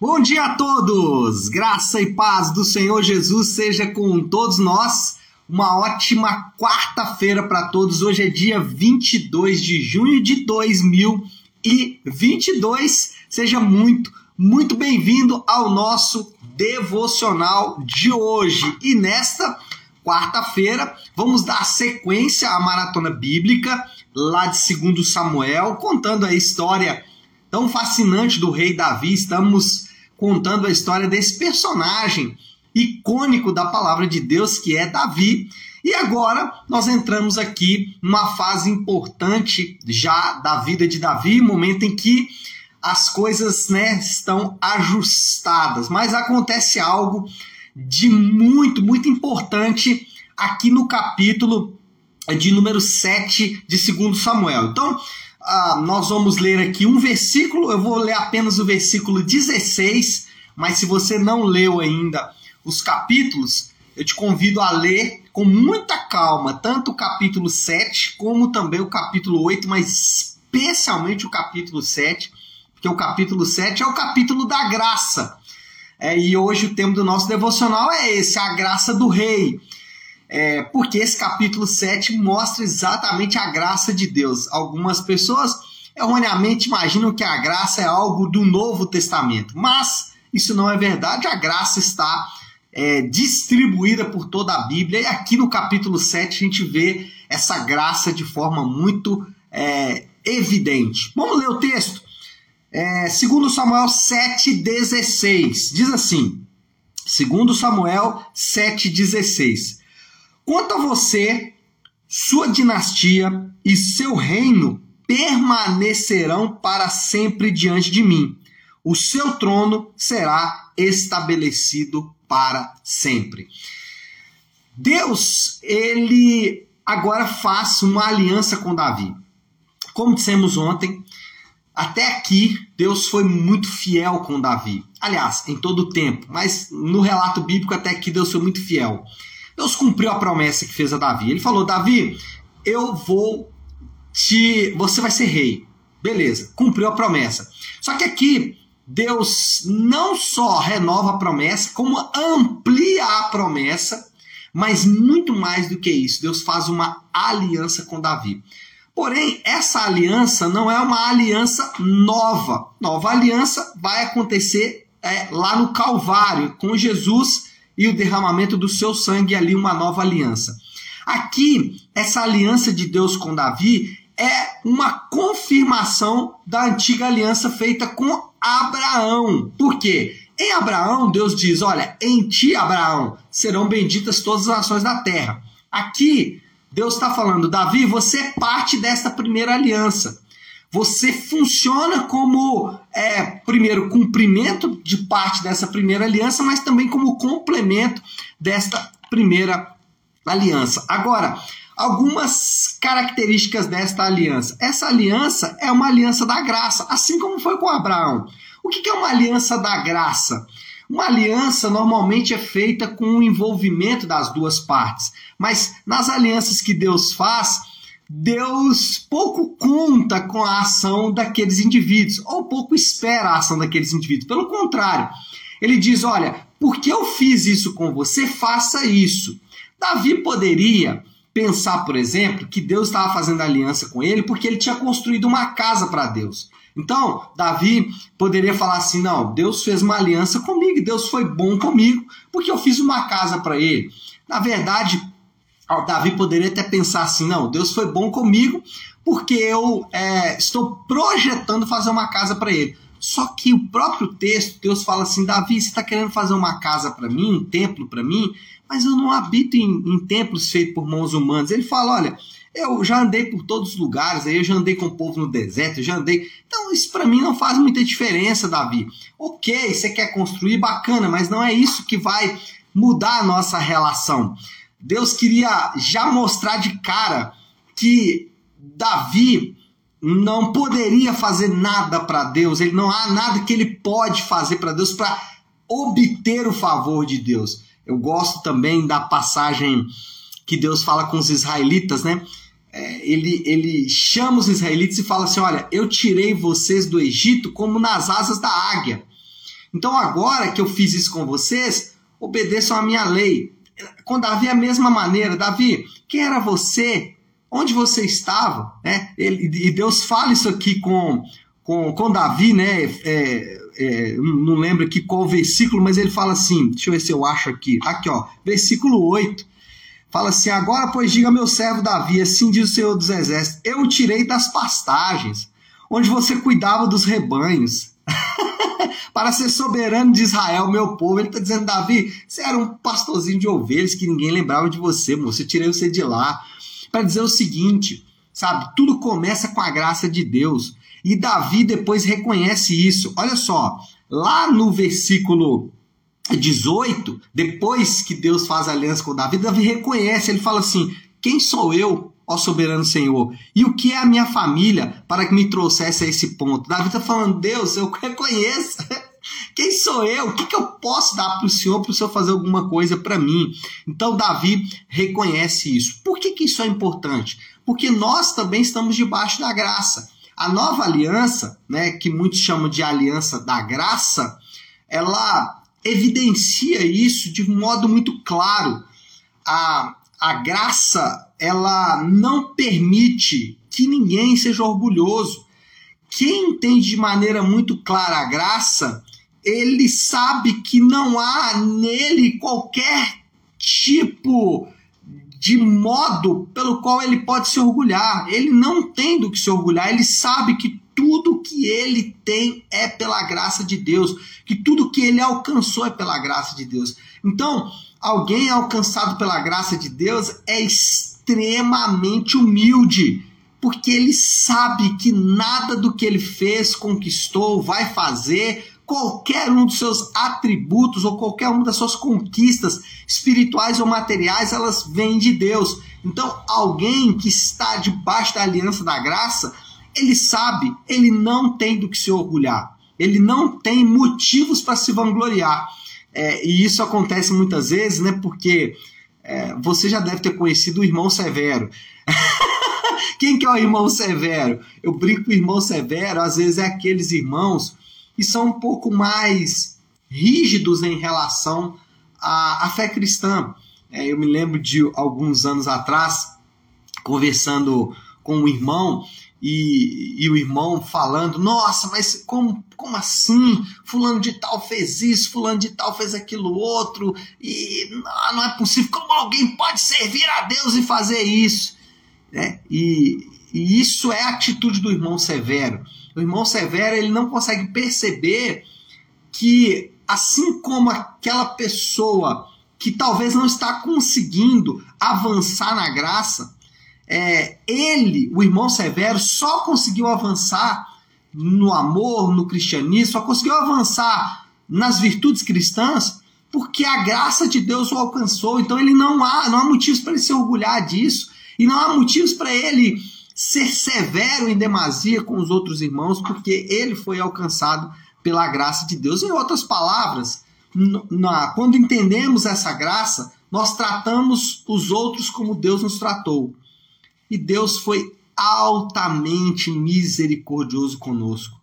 Bom dia a todos! Graça e paz do Senhor Jesus seja com todos nós. Uma ótima quarta-feira para todos. Hoje é dia 22 de junho de 2022. Seja muito, muito bem-vindo ao nosso devocional de hoje. E nesta quarta-feira vamos dar sequência à maratona bíblica lá de 2 Samuel, contando a história tão fascinante do rei Davi. Estamos contando a história desse personagem icônico da palavra de Deus, que é Davi. E agora nós entramos aqui numa fase importante já da vida de Davi, momento em que as coisas né, estão ajustadas. Mas acontece algo de muito, muito importante aqui no capítulo de número 7 de 2 Samuel. Então, ah, nós vamos ler aqui um versículo, eu vou ler apenas o versículo 16, mas se você não leu ainda os capítulos, eu te convido a ler com muita calma, tanto o capítulo 7 como também o capítulo 8, mas especialmente o capítulo 7, porque o capítulo 7 é o capítulo da graça. É, e hoje o tema do nosso devocional é esse, a graça do rei é, porque esse capítulo 7 mostra exatamente a graça de Deus. Algumas pessoas erroneamente imaginam que a graça é algo do Novo Testamento, mas isso não é verdade, a graça está é, distribuída por toda a Bíblia, e aqui no capítulo 7 a gente vê essa graça de forma muito é, evidente. Vamos ler o texto? É, segundo Samuel 7,16, diz assim, segundo Samuel 7,16, Quanto a você, sua dinastia e seu reino permanecerão para sempre diante de mim. O seu trono será estabelecido para sempre. Deus, ele agora faz uma aliança com Davi. Como dissemos ontem, até aqui Deus foi muito fiel com Davi. Aliás, em todo o tempo, mas no relato bíblico até aqui Deus foi muito fiel. Deus cumpriu a promessa que fez a Davi. Ele falou: Davi, eu vou te. Você vai ser rei. Beleza, cumpriu a promessa. Só que aqui, Deus não só renova a promessa, como amplia a promessa, mas muito mais do que isso. Deus faz uma aliança com Davi. Porém, essa aliança não é uma aliança nova. Nova aliança vai acontecer é, lá no Calvário, com Jesus e o derramamento do seu sangue ali uma nova aliança. Aqui, essa aliança de Deus com Davi é uma confirmação da antiga aliança feita com Abraão. Por quê? Em Abraão, Deus diz: Olha, em ti, Abraão, serão benditas todas as nações da terra. Aqui, Deus está falando: Davi, você é parte desta primeira aliança você funciona como, é, primeiro, cumprimento de parte dessa primeira aliança, mas também como complemento desta primeira aliança. Agora, algumas características desta aliança. Essa aliança é uma aliança da graça, assim como foi com Abraão. O que é uma aliança da graça? Uma aliança normalmente é feita com o envolvimento das duas partes, mas nas alianças que Deus faz, Deus pouco conta com a ação daqueles indivíduos, ou pouco espera a ação daqueles indivíduos. Pelo contrário, ele diz: Olha, porque eu fiz isso com você, faça isso. Davi poderia pensar, por exemplo, que Deus estava fazendo aliança com ele porque ele tinha construído uma casa para Deus. Então, Davi poderia falar assim: Não, Deus fez uma aliança comigo, Deus foi bom comigo porque eu fiz uma casa para ele. Na verdade, Davi poderia até pensar assim: não, Deus foi bom comigo porque eu é, estou projetando fazer uma casa para ele. Só que o próprio texto, Deus fala assim: Davi, você está querendo fazer uma casa para mim, um templo para mim, mas eu não habito em, em templos feitos por mãos humanas. Ele fala: olha, eu já andei por todos os lugares, aí eu já andei com o povo no deserto, eu já andei. Então, isso para mim não faz muita diferença, Davi. Ok, você quer construir, bacana, mas não é isso que vai mudar a nossa relação. Deus queria já mostrar de cara que Davi não poderia fazer nada para Deus, ele não há nada que ele pode fazer para Deus para obter o favor de Deus. Eu gosto também da passagem que Deus fala com os israelitas, né? É, ele, ele chama os israelitas e fala assim: Olha, eu tirei vocês do Egito como nas asas da águia. Então agora que eu fiz isso com vocês, obedeçam a minha lei. Com Davi a mesma maneira. Davi, quem era você? Onde você estava? Né? Ele, e Deus fala isso aqui com, com, com Davi, né? É, é, não lembro aqui qual versículo, mas ele fala assim: deixa eu ver se eu acho aqui. Aqui, ó, versículo 8. Fala assim: Agora, pois, diga meu servo Davi, assim diz o Senhor dos Exércitos: Eu o tirei das pastagens, onde você cuidava dos rebanhos, para ser soberano de Israel, meu povo. Ele está dizendo: Davi, você era um pastorzinho de ovelhas que ninguém lembrava de você, moço. Eu tirei você de lá. Para dizer o seguinte: sabe, tudo começa com a graça de Deus. E Davi depois reconhece isso. Olha só, lá no versículo 18, depois que Deus faz aliança com Davi, Davi reconhece, ele fala assim: Quem sou eu, ó soberano Senhor? E o que é a minha família para que me trouxesse a esse ponto? Davi está falando: Deus, eu reconheço. Quem sou eu? O que, que eu posso dar para o Senhor para o Senhor fazer alguma coisa para mim? Então, Davi reconhece isso. Por que, que isso é importante? Porque nós também estamos debaixo da graça. A nova aliança, né, que muitos chamam de aliança da graça, ela evidencia isso de um modo muito claro. A, a graça, ela não permite que ninguém seja orgulhoso. Quem entende de maneira muito clara a graça, ele sabe que não há nele qualquer tipo de modo pelo qual ele pode se orgulhar. Ele não tem do que se orgulhar, ele sabe que tudo que ele tem é pela graça de Deus, que tudo que ele alcançou é pela graça de Deus. Então, alguém alcançado pela graça de Deus é extremamente humilde, porque ele sabe que nada do que ele fez, conquistou, vai fazer qualquer um dos seus atributos ou qualquer uma das suas conquistas espirituais ou materiais, elas vêm de Deus. Então, alguém que está debaixo da aliança da graça, ele sabe, ele não tem do que se orgulhar. Ele não tem motivos para se vangloriar. É, e isso acontece muitas vezes, né? Porque é, você já deve ter conhecido o irmão Severo. Quem que é o irmão Severo? Eu brinco com o irmão Severo, às vezes é aqueles irmãos e são um pouco mais rígidos em relação à, à fé cristã. É, eu me lembro de alguns anos atrás, conversando com um irmão, e, e, o irmão falando: Nossa, mas como, como assim? Fulano de Tal fez isso, Fulano de Tal fez aquilo outro, e não, não é possível. Como alguém pode servir a Deus e fazer isso? Né? E, e isso é a atitude do irmão Severo. O irmão Severo ele não consegue perceber que, assim como aquela pessoa que talvez não está conseguindo avançar na graça, é, ele, o irmão Severo, só conseguiu avançar no amor, no cristianismo, só conseguiu avançar nas virtudes cristãs porque a graça de Deus o alcançou. Então ele não há, não há motivos para ele se orgulhar disso e não há motivos para ele ser severo em demasia com os outros irmãos, porque ele foi alcançado pela graça de Deus. Em outras palavras, na, quando entendemos essa graça, nós tratamos os outros como Deus nos tratou. E Deus foi altamente misericordioso conosco.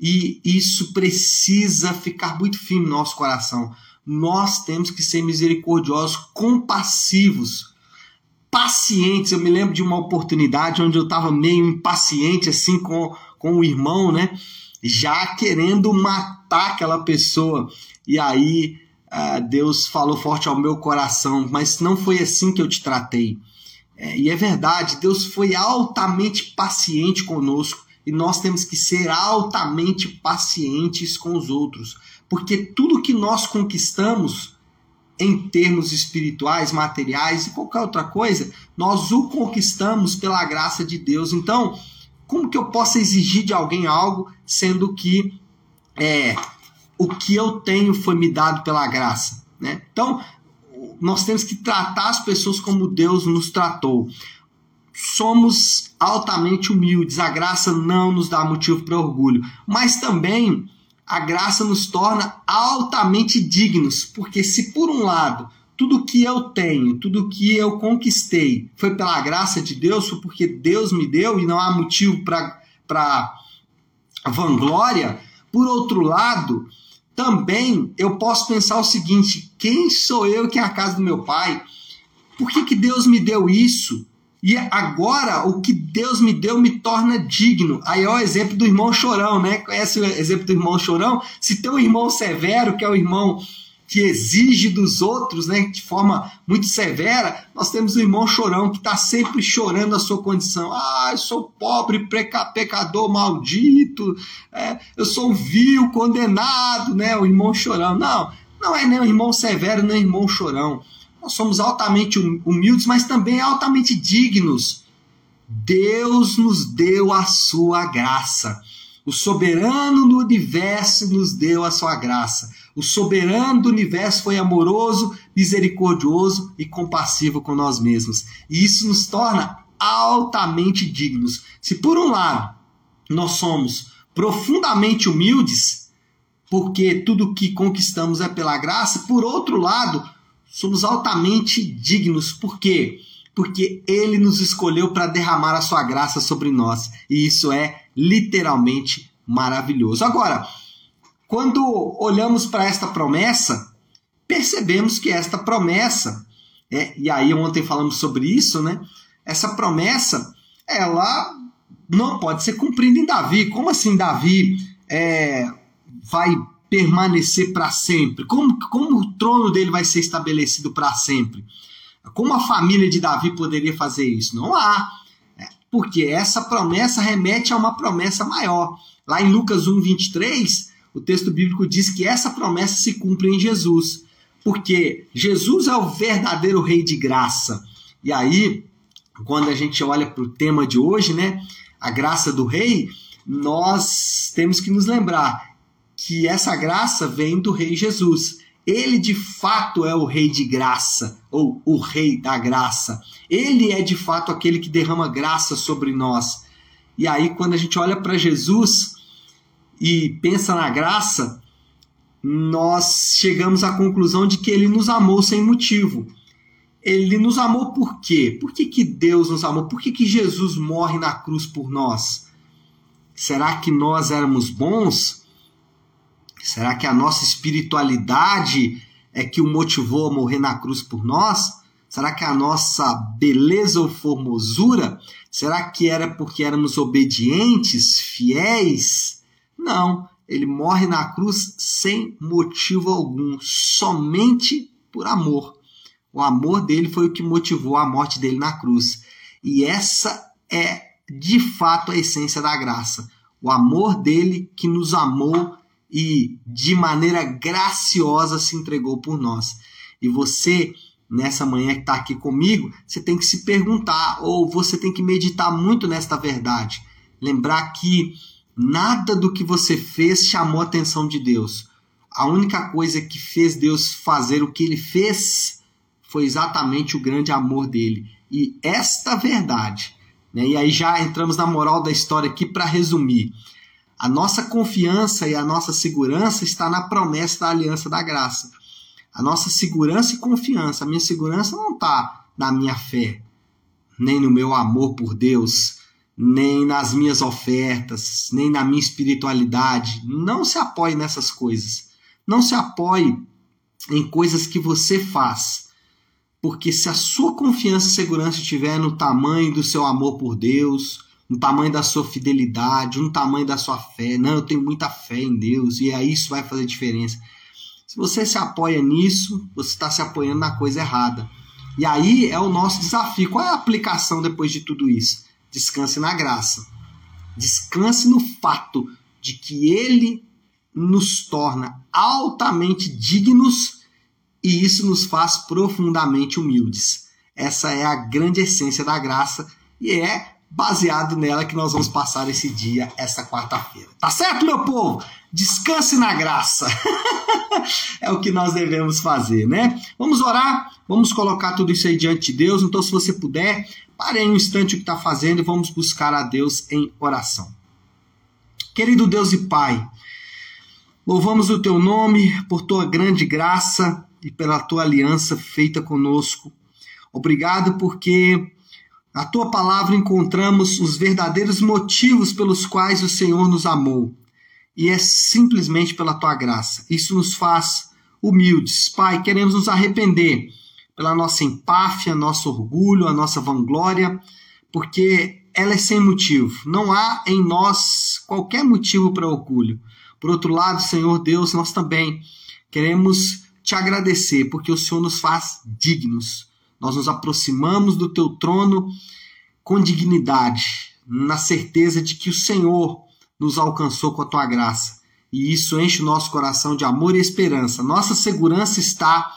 E isso precisa ficar muito firme no nosso coração. Nós temos que ser misericordiosos, compassivos pacientes. Eu me lembro de uma oportunidade onde eu estava meio impaciente assim com, com o irmão, né? Já querendo matar aquela pessoa. E aí uh, Deus falou forte ao meu coração, mas não foi assim que eu te tratei. É, e é verdade, Deus foi altamente paciente conosco e nós temos que ser altamente pacientes com os outros, porque tudo que nós conquistamos em termos espirituais, materiais e qualquer outra coisa, nós o conquistamos pela graça de Deus. Então, como que eu posso exigir de alguém algo, sendo que é, o que eu tenho foi me dado pela graça? Né? Então, nós temos que tratar as pessoas como Deus nos tratou. Somos altamente humildes, a graça não nos dá motivo para orgulho, mas também a graça nos torna altamente dignos, porque se por um lado tudo que eu tenho, tudo que eu conquistei foi pela graça de Deus, foi porque Deus me deu e não há motivo para vanglória, por outro lado, também eu posso pensar o seguinte: quem sou eu que é a casa do meu pai? Por que, que Deus me deu isso? E agora o que Deus me deu me torna digno. Aí é o exemplo do irmão chorão, né? Conhece o exemplo do irmão chorão? Se tem um irmão severo, que é o irmão que exige dos outros, né, de forma muito severa, nós temos o irmão chorão que está sempre chorando a sua condição. Ah, eu sou pobre, pecador maldito, é, eu sou um vil, condenado, né? O irmão chorão. Não, não é nem o irmão severo, nem o irmão chorão. Nós somos altamente hum, humildes, mas também altamente dignos. Deus nos deu a sua graça. O soberano do universo nos deu a sua graça. O soberano do universo foi amoroso, misericordioso e compassivo com nós mesmos. E isso nos torna altamente dignos. Se por um lado nós somos profundamente humildes, porque tudo que conquistamos é pela graça, por outro lado, somos altamente dignos. Por quê? Porque ele nos escolheu para derramar a sua graça sobre nós. E isso é literalmente maravilhoso. Agora, quando olhamos para esta promessa, percebemos que esta promessa, é, e aí ontem falamos sobre isso, né? Essa promessa, ela não pode ser cumprida em Davi. Como assim Davi é, vai permanecer para sempre? Como, como o trono dele vai ser estabelecido para sempre? Como a família de Davi poderia fazer isso? Não há porque essa promessa remete a uma promessa maior. Lá em Lucas 1, 23, o texto bíblico diz que essa promessa se cumpre em Jesus, porque Jesus é o verdadeiro rei de graça. E aí, quando a gente olha para o tema de hoje, né, a graça do rei, nós temos que nos lembrar que essa graça vem do rei Jesus. Ele de fato é o rei de graça, ou o rei da graça. Ele é de fato aquele que derrama graça sobre nós. E aí, quando a gente olha para Jesus e pensa na graça, nós chegamos à conclusão de que ele nos amou sem motivo. Ele nos amou por quê? Por que, que Deus nos amou? Por que, que Jesus morre na cruz por nós? Será que nós éramos bons? Será que a nossa espiritualidade é que o motivou a morrer na cruz por nós? Será que a nossa beleza ou formosura? Será que era porque éramos obedientes, fiéis? Não, ele morre na cruz sem motivo algum, somente por amor. O amor dele foi o que motivou a morte dele na cruz. E essa é de fato a essência da graça. O amor dele que nos amou e de maneira graciosa se entregou por nós. E você, nessa manhã que está aqui comigo, você tem que se perguntar, ou você tem que meditar muito nesta verdade. Lembrar que nada do que você fez chamou a atenção de Deus. A única coisa que fez Deus fazer o que ele fez foi exatamente o grande amor dele. E esta verdade, né, e aí já entramos na moral da história aqui para resumir. A nossa confiança e a nossa segurança está na promessa da aliança da graça. A nossa segurança e confiança, a minha segurança não está na minha fé, nem no meu amor por Deus, nem nas minhas ofertas, nem na minha espiritualidade. Não se apoie nessas coisas. Não se apoie em coisas que você faz. Porque se a sua confiança e segurança estiver no tamanho do seu amor por Deus, no tamanho da sua fidelidade, no tamanho da sua fé. Não, eu tenho muita fé em Deus e aí isso vai fazer diferença. Se você se apoia nisso, você está se apoiando na coisa errada. E aí é o nosso desafio. Qual é a aplicação depois de tudo isso? Descanse na graça. Descanse no fato de que Ele nos torna altamente dignos e isso nos faz profundamente humildes. Essa é a grande essência da graça e é baseado nela que nós vamos passar esse dia, essa quarta-feira. Tá certo, meu povo? Descanse na graça. é o que nós devemos fazer, né? Vamos orar, vamos colocar tudo isso aí diante de Deus. Então, se você puder, pare aí um instante o que está fazendo e vamos buscar a Deus em oração. Querido Deus e Pai, louvamos o teu nome por tua grande graça e pela tua aliança feita conosco. Obrigado porque na tua palavra encontramos os verdadeiros motivos pelos quais o Senhor nos amou. e é simplesmente pela tua graça. Isso nos faz humildes. Pai, queremos nos arrepender pela nossa empáfia, nosso orgulho, a nossa vanglória, porque ela é sem motivo. Não há em nós qualquer motivo para orgulho. Por outro lado, Senhor Deus, nós também queremos te agradecer, porque o Senhor nos faz dignos. Nós nos aproximamos do teu trono com dignidade, na certeza de que o Senhor nos alcançou com a tua graça. E isso enche o nosso coração de amor e esperança. Nossa segurança está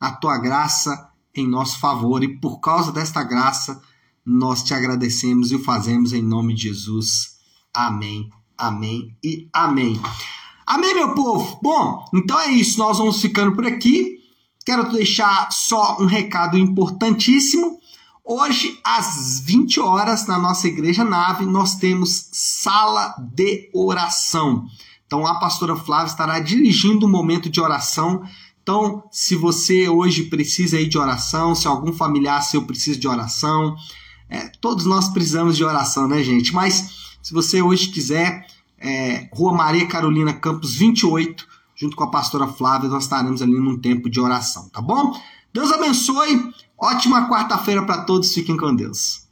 na tua graça em nosso favor e por causa desta graça nós te agradecemos e o fazemos em nome de Jesus. Amém, amém e amém. Amém, meu povo? Bom, então é isso. Nós vamos ficando por aqui. Quero deixar só um recado importantíssimo. Hoje, às 20 horas, na nossa igreja nave, nós temos sala de oração. Então, a pastora Flávia estará dirigindo um momento de oração. Então, se você hoje precisa aí de oração, se algum familiar seu precisa de oração, é, todos nós precisamos de oração, né, gente? Mas se você hoje quiser, é, Rua Maria Carolina Campos 28, junto com a pastora Flávia, nós estaremos ali num tempo de oração, tá bom? Deus abençoe, ótima quarta-feira para todos, fiquem com Deus.